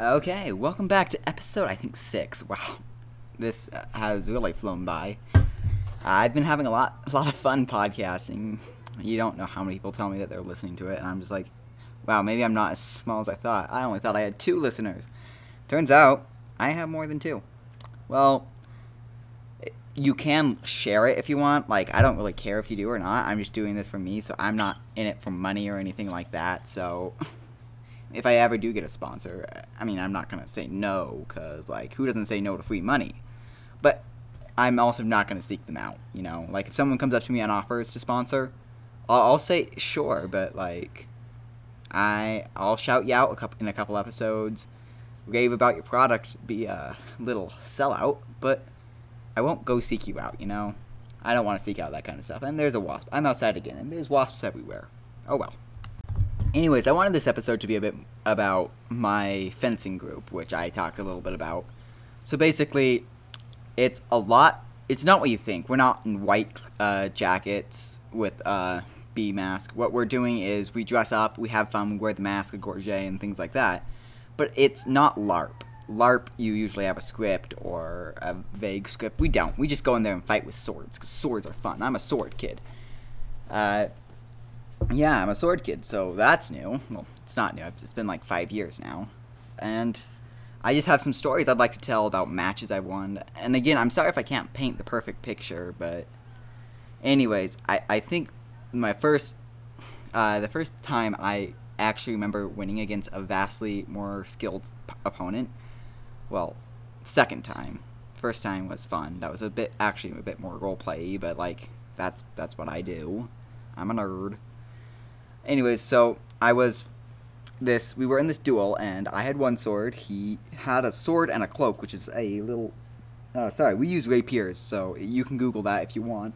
Okay, welcome back to episode, I think, six. Wow, this uh, has really flown by. I've been having a lot, a lot of fun podcasting. You don't know how many people tell me that they're listening to it, and I'm just like, wow, maybe I'm not as small as I thought. I only thought I had two listeners. Turns out, I have more than two. Well, you can share it if you want. Like, I don't really care if you do or not. I'm just doing this for me, so I'm not in it for money or anything like that. So, if I ever do get a sponsor, I mean, I'm not gonna say no, cause like, who doesn't say no to free money? But I'm also not gonna seek them out. You know, like if someone comes up to me and offers to sponsor, I'll, I'll say sure, but like, I I'll shout you out a couple in a couple episodes, rave about your product, be a little sellout, but I won't go seek you out. You know, I don't want to seek out that kind of stuff. And there's a wasp. I'm outside again, and there's wasps everywhere. Oh well. Anyways, I wanted this episode to be a bit about my fencing group, which I talked a little bit about. So basically, it's a lot. It's not what you think. We're not in white uh, jackets with uh, bee mask. What we're doing is we dress up, we have fun, we wear the mask, a gorget, and things like that. But it's not LARP. LARP, you usually have a script or a vague script. We don't. We just go in there and fight with swords because swords are fun. I'm a sword kid. Uh, yeah, I'm a sword kid, so that's new. Well, it's not new. It's been like five years now, and I just have some stories I'd like to tell about matches I've won. And again, I'm sorry if I can't paint the perfect picture, but anyways, I I think my first, uh, the first time I actually remember winning against a vastly more skilled p- opponent. Well, second time. First time was fun. That was a bit actually a bit more role play, but like that's that's what I do. I'm a nerd anyways, so I was this. We were in this duel, and I had one sword. He had a sword and a cloak, which is a little. Uh, sorry, we use rapiers, so you can Google that if you want.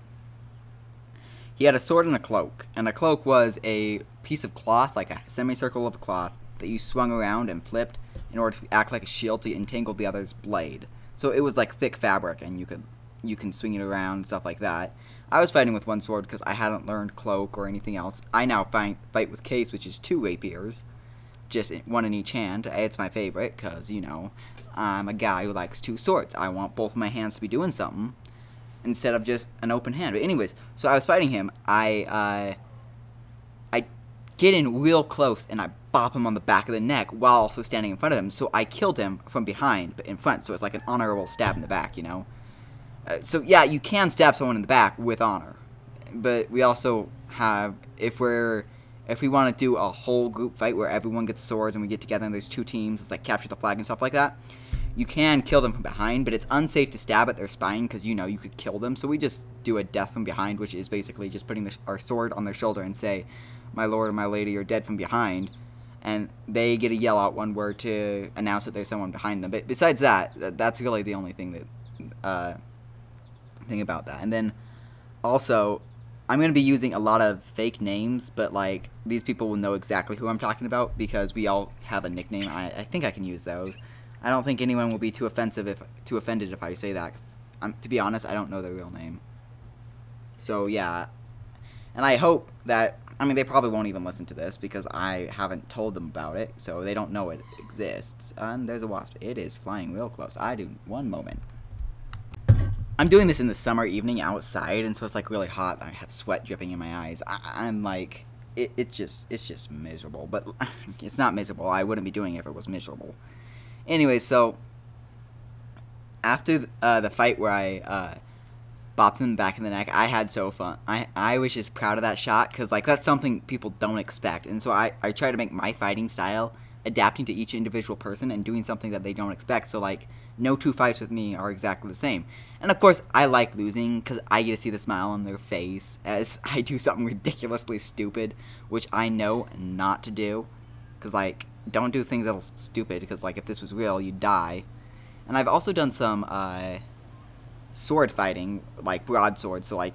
He had a sword and a cloak, and a cloak was a piece of cloth, like a semicircle of cloth, that you swung around and flipped in order to act like a shield to entangle the other's blade. So it was like thick fabric, and you could you can swing it around, stuff like that. I was fighting with one sword because I hadn't learned cloak or anything else. I now fight fight with case, which is two rapiers, just one in each hand. It's my favorite because you know I'm a guy who likes two swords. I want both my hands to be doing something instead of just an open hand. But anyways, so I was fighting him. I uh, I get in real close and I bop him on the back of the neck while also standing in front of him. So I killed him from behind, but in front. So it's like an honorable stab in the back, you know. Uh, so yeah, you can stab someone in the back with honor, but we also have if we're if we want to do a whole group fight where everyone gets swords and we get together and there's two teams, it's like capture the flag and stuff like that. You can kill them from behind, but it's unsafe to stab at their spine because you know you could kill them. So we just do a death from behind, which is basically just putting the, our sword on their shoulder and say, "My lord or my lady, you're dead from behind." and they get to yell out one word to announce that there's someone behind them. But besides that, that's really the only thing that uh, thing about that. And then also, I'm going to be using a lot of fake names, but like these people will know exactly who I'm talking about because we all have a nickname. I, I think I can use those. I don't think anyone will be too offensive if too offended if I say that. I'm to be honest, I don't know their real name. So yeah, and I hope that I mean they probably won't even listen to this because I haven't told them about it, so they don't know it exists. And there's a wasp. It is flying real close. I do one moment. I'm doing this in the summer evening outside, and so it's like really hot. I have sweat dripping in my eyes. I, am like, it, it just, it's just miserable. But it's not miserable. I wouldn't be doing it if it was miserable. Anyway, so after uh, the fight where I uh, bopped him back in the neck, I had so fun. I, I was just proud of that shot because like that's something people don't expect, and so I, I try to make my fighting style adapting to each individual person and doing something that they don't expect. So like no two fights with me are exactly the same. And of course, I like losing because I get to see the smile on their face as I do something ridiculously stupid, which I know not to do. Because, like, don't do things that are stupid, because, like, if this was real, you'd die. And I've also done some uh, sword fighting, like broadsword. So, like,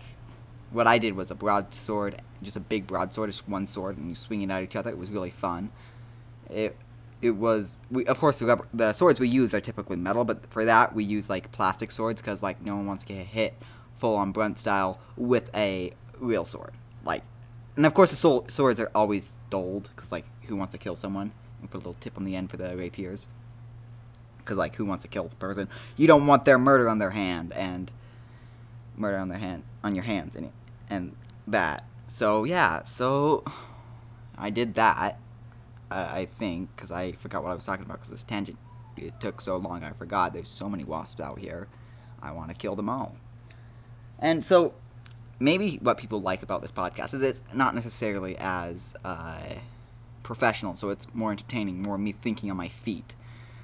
what I did was a broadsword, just a big broadsword, just one sword, and you swing it at each other. It was really fun. It it was we of course the, rubber, the swords we use are typically metal, but for that we use like plastic swords because like no one wants to get hit full on brunt style with a real sword. Like, and of course the swords are always dulled because like who wants to kill someone? And put a little tip on the end for the rapiers. Because like, who wants to kill the person? You don't want their murder on their hand and murder on their hand on your hands and and that. So yeah, so I did that. I think because I forgot what I was talking about because this tangent it took so long I forgot. There's so many wasps out here. I want to kill them all. And so maybe what people like about this podcast is it's not necessarily as uh, professional, so it's more entertaining, more me thinking on my feet.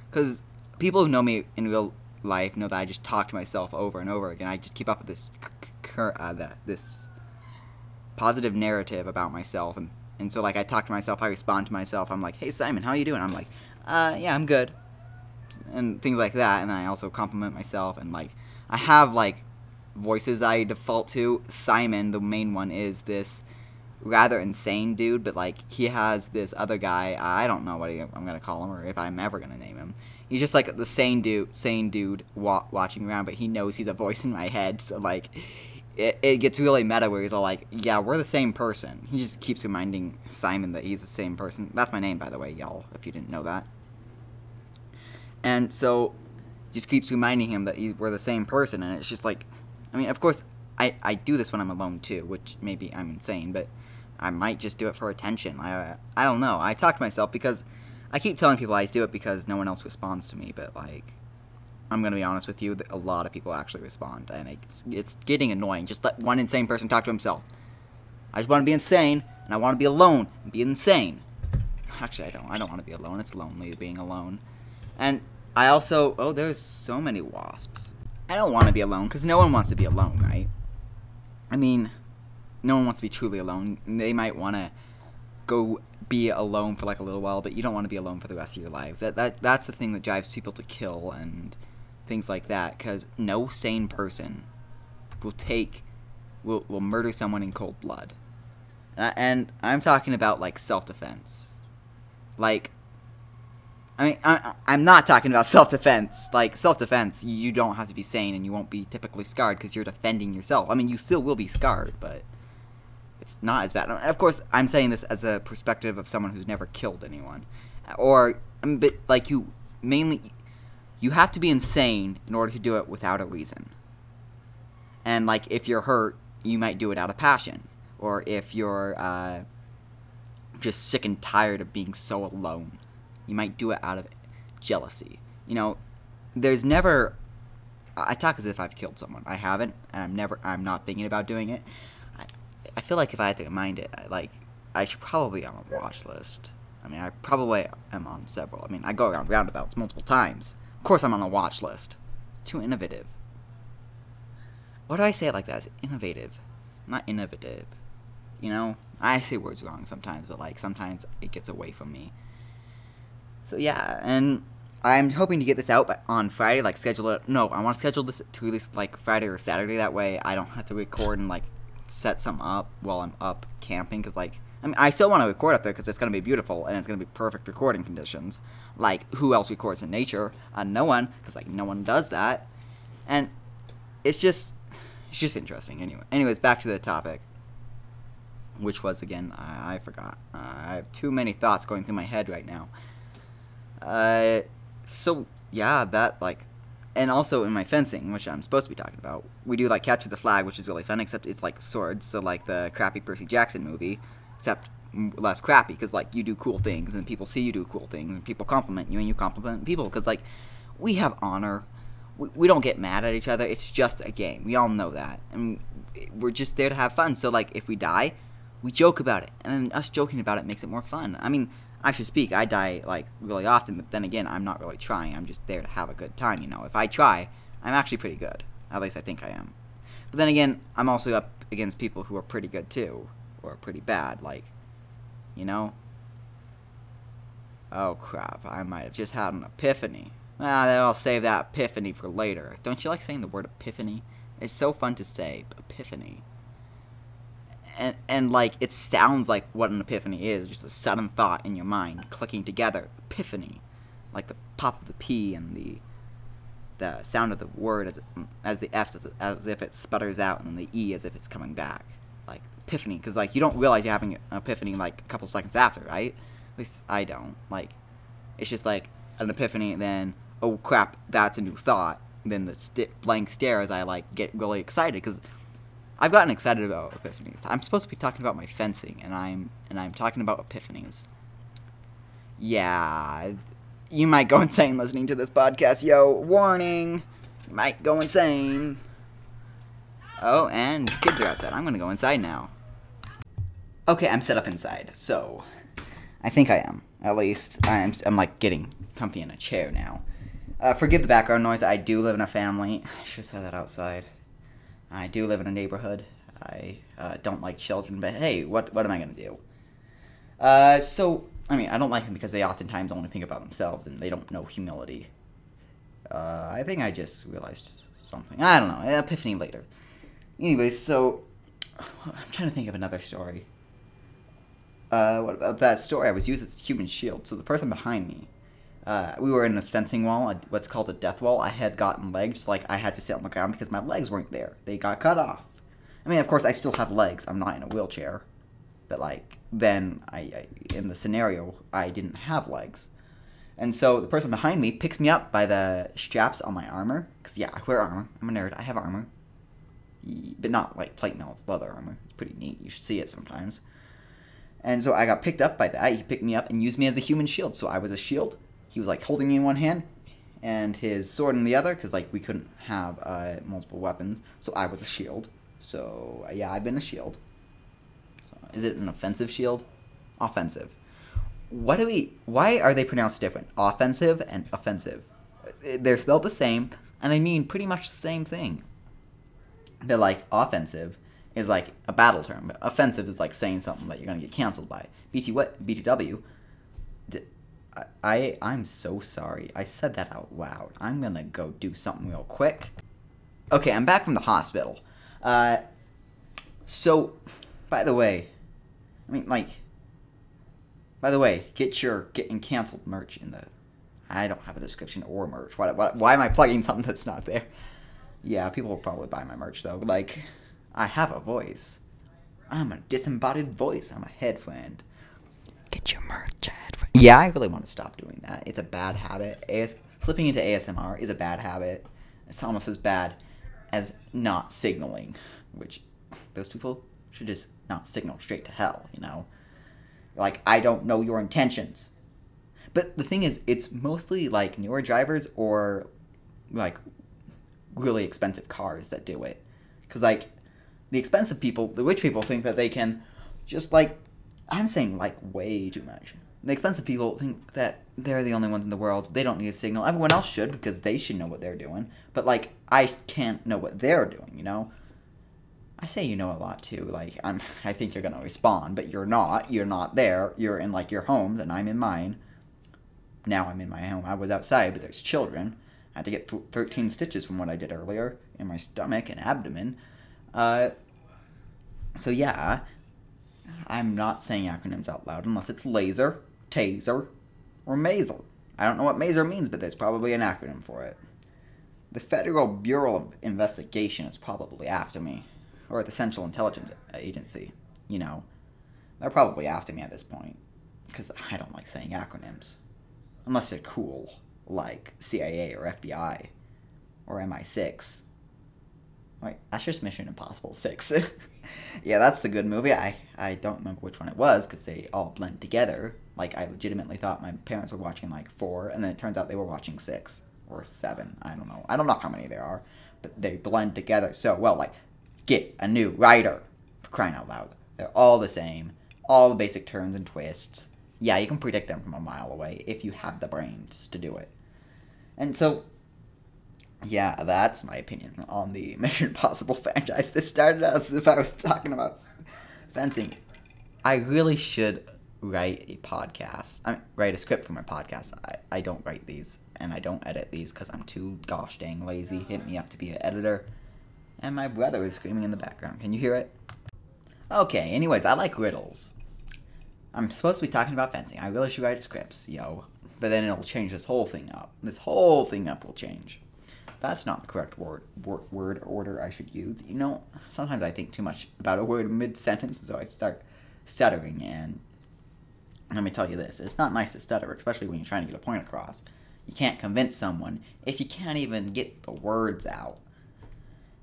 Because people who know me in real life know that I just talk to myself over and over again. I just keep up with this uh, this positive narrative about myself, and and so like I talk to myself, I respond to myself. I'm like, "Hey Simon, how you doing?" I'm like, "Uh, yeah, I'm good," and things like that. And I also compliment myself, and like I have like voices I default to. Simon, the main one, is this rather insane dude, but like he has this other guy. I don't know what I'm gonna call him or if I'm ever gonna name him. He's just like the sane dude, sane dude wa- watching around, but he knows he's a voice in my head. So like, it, it gets really meta where he's all like, "Yeah, we're the same person." He just keeps reminding Simon that he's the same person. That's my name, by the way, y'all. If you didn't know that. And so, just keeps reminding him that he's, we're the same person, and it's just like, I mean, of course, I I do this when I'm alone too, which maybe I'm insane, but I might just do it for attention. I I don't know. I talk to myself because I keep telling people I do it because no one else responds to me, but like I'm gonna be honest with you, a lot of people actually respond, and it's it's getting annoying. Just let one insane person talk to himself. I just want to be insane, and I want to be alone and be insane. Actually, I don't. I don't want to be alone. It's lonely being alone. And I also oh, there's so many wasps. I don't want to be alone because no one wants to be alone, right? I mean, no one wants to be truly alone. They might want to go be alone for like a little while, but you don't want to be alone for the rest of your life. That that that's the thing that drives people to kill and things like that. Because no sane person will take will will murder someone in cold blood. Uh, and I'm talking about like self defense. Like, I mean, I, I'm not talking about self defense. Like self defense, you don't have to be sane, and you won't be typically scarred because you're defending yourself. I mean, you still will be scarred, but it's not as bad. Of course, I'm saying this as a perspective of someone who's never killed anyone, or but like you mainly, you have to be insane in order to do it without a reason. And like if you're hurt, you might do it out of passion, or if you're uh, just sick and tired of being so alone, you might do it out of jealousy. You know, there's never. I talk as if I've killed someone. I haven't, and I'm never. I'm not thinking about doing it. I, I feel like if I had to mind it, like I should probably be on a watch list. I mean, I probably am on several. I mean, I go around roundabouts multiple times. Of course, I'm on a watch list. It's too innovative. Why do I say it like that? It's innovative, not innovative. You know, I say words wrong sometimes, but like sometimes it gets away from me. So yeah, and I'm hoping to get this out on Friday. Like schedule it. No, I want to schedule this to release like Friday or Saturday. That way, I don't have to record and like set some up while I'm up camping because like I mean I still want to record up there because it's gonna be beautiful and it's gonna be perfect recording conditions. Like who else records in nature? Uh, no one because like no one does that, and it's just it's just interesting. Anyway, anyways, back to the topic, which was again I, I forgot. Uh, I have too many thoughts going through my head right now. Uh, so yeah, that like and also in my fencing, which I'm supposed to be talking about, we do like capture the flag, which is really fun. Except it's like swords, so like the crappy Percy Jackson movie, except less crappy because like you do cool things and people see you do cool things and people compliment you and you compliment people because like we have honor. We, we don't get mad at each other. It's just a game. We all know that, and we're just there to have fun. So like if we die, we joke about it, and us joking about it makes it more fun. I mean, I should speak, I die like really often, but then again, I'm not really trying. I'm just there to have a good time, you know. If I try, I'm actually pretty good. At least I think I am. But then again, I'm also up against people who are pretty good too, or pretty bad, like, you know. Oh crap! I might have just had an epiphany. Ah, I'll save that epiphany for later. Don't you like saying the word epiphany? It's so fun to say, epiphany and and like it sounds like what an epiphany is, just a sudden thought in your mind clicking together. Epiphany, like the pop of the P and the the sound of the word as, as the F as, as if it sputters out, and the E as if it's coming back. Epiphany, because like you don't realize you're having an epiphany like a couple seconds after, right? At least I don't. Like it's just like an epiphany, and then oh crap, that's a new thought. Then the st- blank stare as I like get really excited because I've gotten excited about epiphanies. I'm supposed to be talking about my fencing, and I'm and I'm talking about epiphanies. Yeah, you might go insane listening to this podcast. Yo, warning! You might go insane. Oh, and kids are outside. I'm gonna go inside now. Okay, I'm set up inside, so I think I am. At least I'm. I'm like getting comfy in a chair now. Uh, forgive the background noise. I do live in a family. I should said that outside. I do live in a neighborhood. I uh, don't like children, but hey, what what am I gonna do? Uh, so I mean, I don't like them because they oftentimes only think about themselves and they don't know humility. Uh, I think I just realized something. I don't know. Epiphany later. Anyways, so I'm trying to think of another story. Uh, what about that story? I was used as a human shield. So the person behind me, uh, we were in this fencing wall, what's called a death wall. I had gotten legs, like I had to sit on the ground because my legs weren't there. They got cut off. I mean, of course, I still have legs. I'm not in a wheelchair, but like then I, I in the scenario I didn't have legs, and so the person behind me picks me up by the straps on my armor because yeah, I wear armor. I'm a nerd. I have armor, but not like plate mail. It's leather armor. It's pretty neat. You should see it sometimes. And so I got picked up by that. He picked me up and used me as a human shield. So I was a shield. He was like holding me in one hand and his sword in the other because like we couldn't have uh, multiple weapons. So I was a shield. So uh, yeah, I've been a shield. So, is it an offensive shield? Offensive. What do we? Why are they pronounced different? Offensive and offensive. They're spelled the same and they mean pretty much the same thing. They're like offensive is like a battle term. Offensive is like saying something that you're gonna get canceled by. BT what? BTW. I, I'm so sorry. I said that out loud. I'm gonna go do something real quick. Okay, I'm back from the hospital. Uh, so, by the way, I mean like. By the way, get your getting canceled merch in the. I don't have a description or merch. Why, why, why am I plugging something that's not there? Yeah, people will probably buy my merch though. Like, I have a voice. I'm a disembodied voice. I'm a head friend. Get your merch, head friend. Yeah, I really want to stop doing that. It's a bad habit. AS- flipping into ASMR is a bad habit. It's almost as bad as not signaling, which those people should just not signal straight to hell, you know? Like, I don't know your intentions. But the thing is, it's mostly like newer drivers or like really expensive cars that do it. Because, like, the expensive people, the rich people think that they can just like I'm saying like way too much. The expensive people think that they're the only ones in the world. They don't need a signal. Everyone else should because they should know what they're doing. But like I can't know what they're doing, you know? I say you know a lot too. Like I'm I think you're going to respond, but you're not. You're not there. You're in like your home and I'm in mine. Now I'm in my home. I was outside, but there's children. I had to get th- 13 stitches from what I did earlier in my stomach and abdomen. Uh, so yeah, I'm not saying acronyms out loud unless it's laser, taser, or maser. I don't know what maser means, but there's probably an acronym for it. The Federal Bureau of Investigation is probably after me, or the Central Intelligence Agency. You know, they're probably after me at this point, because I don't like saying acronyms, unless they're cool, like CIA or FBI, or MI6. Wait, that's just Mission Impossible 6. yeah, that's a good movie. I, I don't remember which one it was because they all blend together. Like, I legitimately thought my parents were watching, like, 4, and then it turns out they were watching 6 or 7. I don't know. I don't know how many there are, but they blend together so well. Like, get a new writer, for crying out loud. They're all the same, all the basic turns and twists. Yeah, you can predict them from a mile away if you have the brains to do it. And so, yeah, that's my opinion on the Mission Impossible franchise. This started as if I was talking about fencing. I really should write a podcast. I mean, write a script for my podcast. I, I don't write these and I don't edit these because I'm too gosh dang lazy. Hit me up to be an editor. And my brother is screaming in the background. Can you hear it? Okay, anyways, I like riddles. I'm supposed to be talking about fencing. I really should write scripts, yo. But then it'll change this whole thing up. This whole thing up will change. That's not the correct word, word, word order I should use. You know, sometimes I think too much about a word mid sentence, so I start stuttering. And let me tell you this it's not nice to stutter, especially when you're trying to get a point across. You can't convince someone if you can't even get the words out.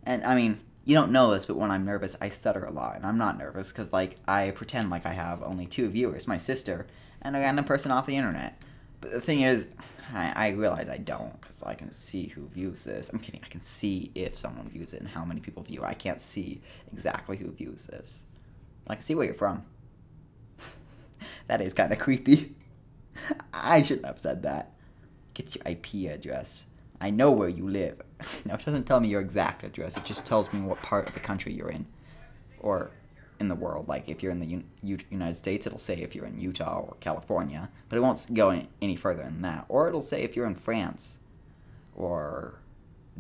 And I mean, you don't know this, but when I'm nervous, I stutter a lot, and I'm not nervous because like I pretend like I have only two viewers, my sister and a random person off the internet. But the thing is, I, I realize I don't because I can see who views this. I'm kidding. I can see if someone views it and how many people view. it. I can't see exactly who views this. I can see where you're from. that is kind of creepy. I shouldn't have said that. Get your IP address. I know where you live. no, it doesn't tell me your exact address. It just tells me what part of the country you're in, or in the world. Like if you're in the U- U- United States, it'll say if you're in Utah or California, but it won't go any, further than that. Or it'll say if you're in France or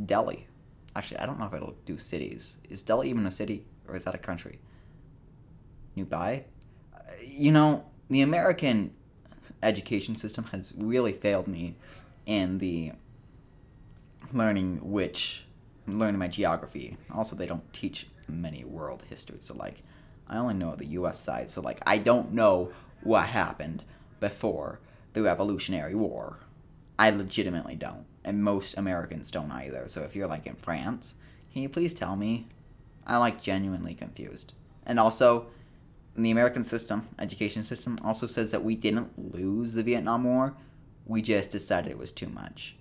Delhi. Actually, I don't know if it'll do cities. Is Delhi even a city or is that a country? Dubai? Uh, You know, the American education system has really failed me in the learning which learning my geography. Also, they don't teach many world history, so like I only know the U.S. side. So like I don't know what happened before the Revolutionary War. I legitimately don't, and most Americans don't either. So if you're like in France, can you please tell me? I'm like genuinely confused. And also, the American system, education system, also says that we didn't lose the Vietnam War. We just decided it was too much,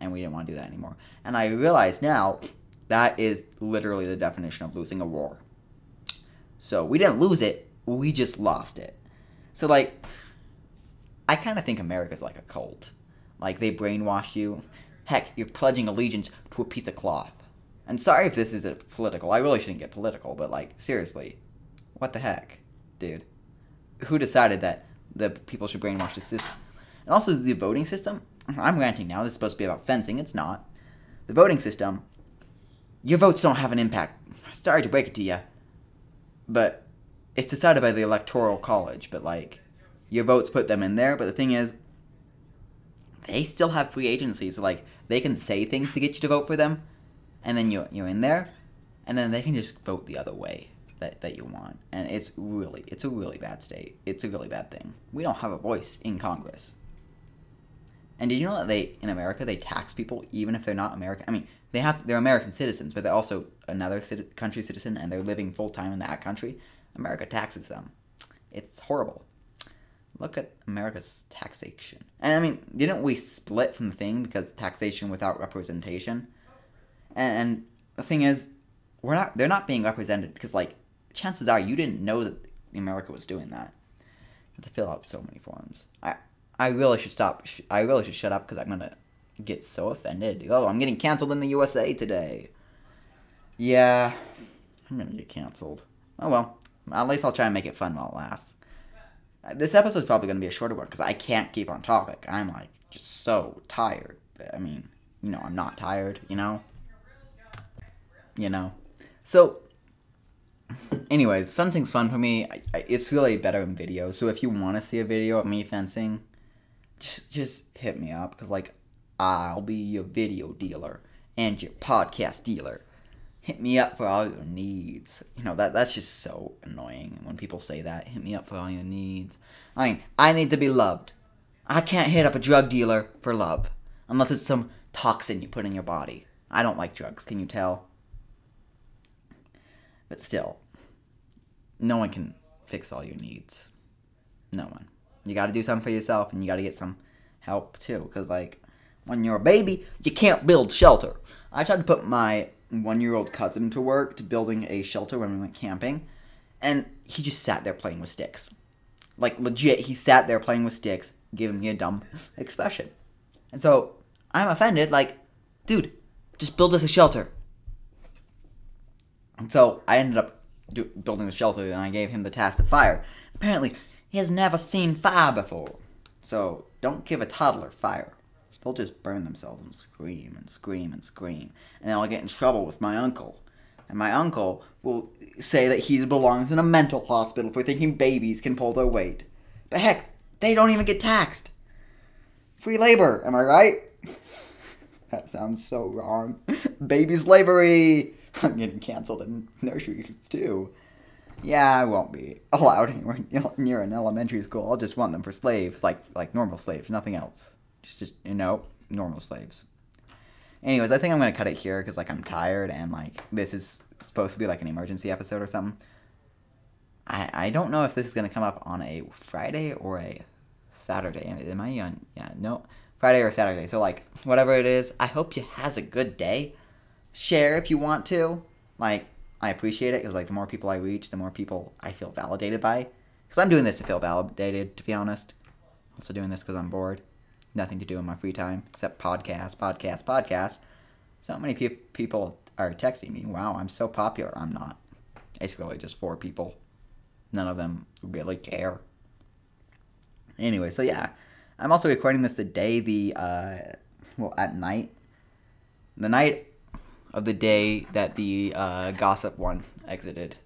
and we didn't want to do that anymore. And I realize now that is literally the definition of losing a war. So we didn't lose it, we just lost it. So like I kind of think America's like a cult. Like they brainwash you. Heck, you're pledging allegiance to a piece of cloth. And sorry if this is a political. I really shouldn't get political, but like seriously, what the heck, dude? Who decided that the people should brainwash the system? And also the voting system. I'm ranting now. This is supposed to be about fencing. It's not. The voting system. Your votes don't have an impact. Sorry to break it to you, but it's decided by the electoral college. But like, your votes put them in there. But the thing is, they still have free agency. So like, they can say things to get you to vote for them, and then you you're in there, and then they can just vote the other way that, that you want. And it's really it's a really bad state. It's a really bad thing. We don't have a voice in Congress. And did you know that they in America they tax people even if they're not American? I mean, they have they're American citizens, but they're also another citi- country citizen, and they're living full time in that country. America taxes them. It's horrible. Look at America's taxation. And I mean, didn't we split from the thing because taxation without representation? And, and the thing is, we're not. They're not being represented because like chances are you didn't know that America was doing that. You have to fill out so many forms. I I really should stop. I really should shut up because I'm gonna get so offended. Oh, I'm getting canceled in the USA today. Yeah, I'm gonna get canceled. Oh well. At least I'll try and make it fun while it lasts. Uh, This episode's probably gonna be a shorter one because I can't keep on topic. I'm like just so tired. I mean, you know, I'm not tired. You know. You know. So anyways, fencing's fun for me. I, I, it's really better in video. So if you want to see a video of me fencing, just just hit me up because like I'll be your video dealer and your podcast dealer. Hit me up for all your needs. You know that that's just so annoying when people say that. Hit me up for all your needs. I mean, I need to be loved. I can't hit up a drug dealer for love unless it's some toxin you put in your body. I don't like drugs. Can you tell? But still, no one can fix all your needs. No one. You got to do something for yourself, and you got to get some help too. Because like, when you're a baby, you can't build shelter. I tried to put my one-year-old cousin to work to building a shelter when we went camping, and he just sat there playing with sticks. Like legit, he sat there playing with sticks, giving me a dumb expression. And so I'm offended. Like, dude, just build us a shelter. And so I ended up do, building the shelter, and I gave him the task of fire. Apparently, has never seen fire before. So don't give a toddler fire. They'll just burn themselves and scream and scream and scream. And then I'll get in trouble with my uncle. And my uncle will say that he belongs in a mental hospital for thinking babies can pull their weight. But heck, they don't even get taxed. Free labor, am I right? that sounds so wrong. Baby slavery! I'm getting canceled in nurseries too. Yeah, I won't be allowed anywhere near an elementary school. I'll just want them for slaves, like like normal slaves, nothing else. Just just you know, normal slaves. Anyways, I think I'm gonna cut it here because like I'm tired and like this is supposed to be like an emergency episode or something. I I don't know if this is gonna come up on a Friday or a Saturday. Am I on? Yeah, no, Friday or Saturday. So like whatever it is, I hope you has a good day. Share if you want to. Like I appreciate it because like the more people I reach, the more people I feel validated by. Because I'm doing this to feel validated, to be honest. Also doing this because I'm bored nothing to do in my free time except podcast, podcast, podcast. So many pe- people are texting me. Wow, I'm so popular. I'm not. Basically, just four people. None of them really care. Anyway, so yeah, I'm also recording this the day the uh, well at night, the night of the day that the uh, gossip one exited.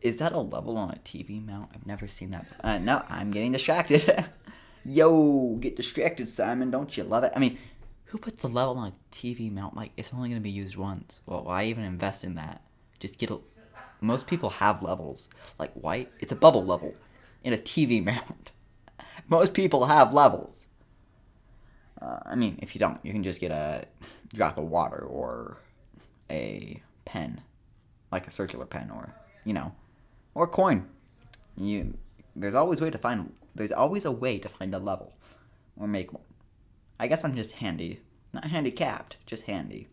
Is that a level on a TV mount? I've never seen that. Uh, no, I'm getting distracted. Yo, get distracted, Simon. Don't you love it? I mean, who puts a level on a TV mount like it's only going to be used once? Well, why even invest in that? Just get a. Most people have levels. Like, white, it's a bubble level in a TV mount. Most people have levels. Uh, I mean, if you don't, you can just get a drop of water or a pen, like a circular pen, or you know, or coin. You there's always a way to find there's always a way to find a level or make one. I guess I'm just handy. Not handicapped, just handy.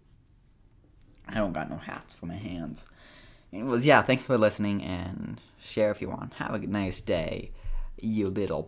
I don't got no hats for my hands. Anyways, yeah, thanks for listening and share if you want. Have a nice day, you little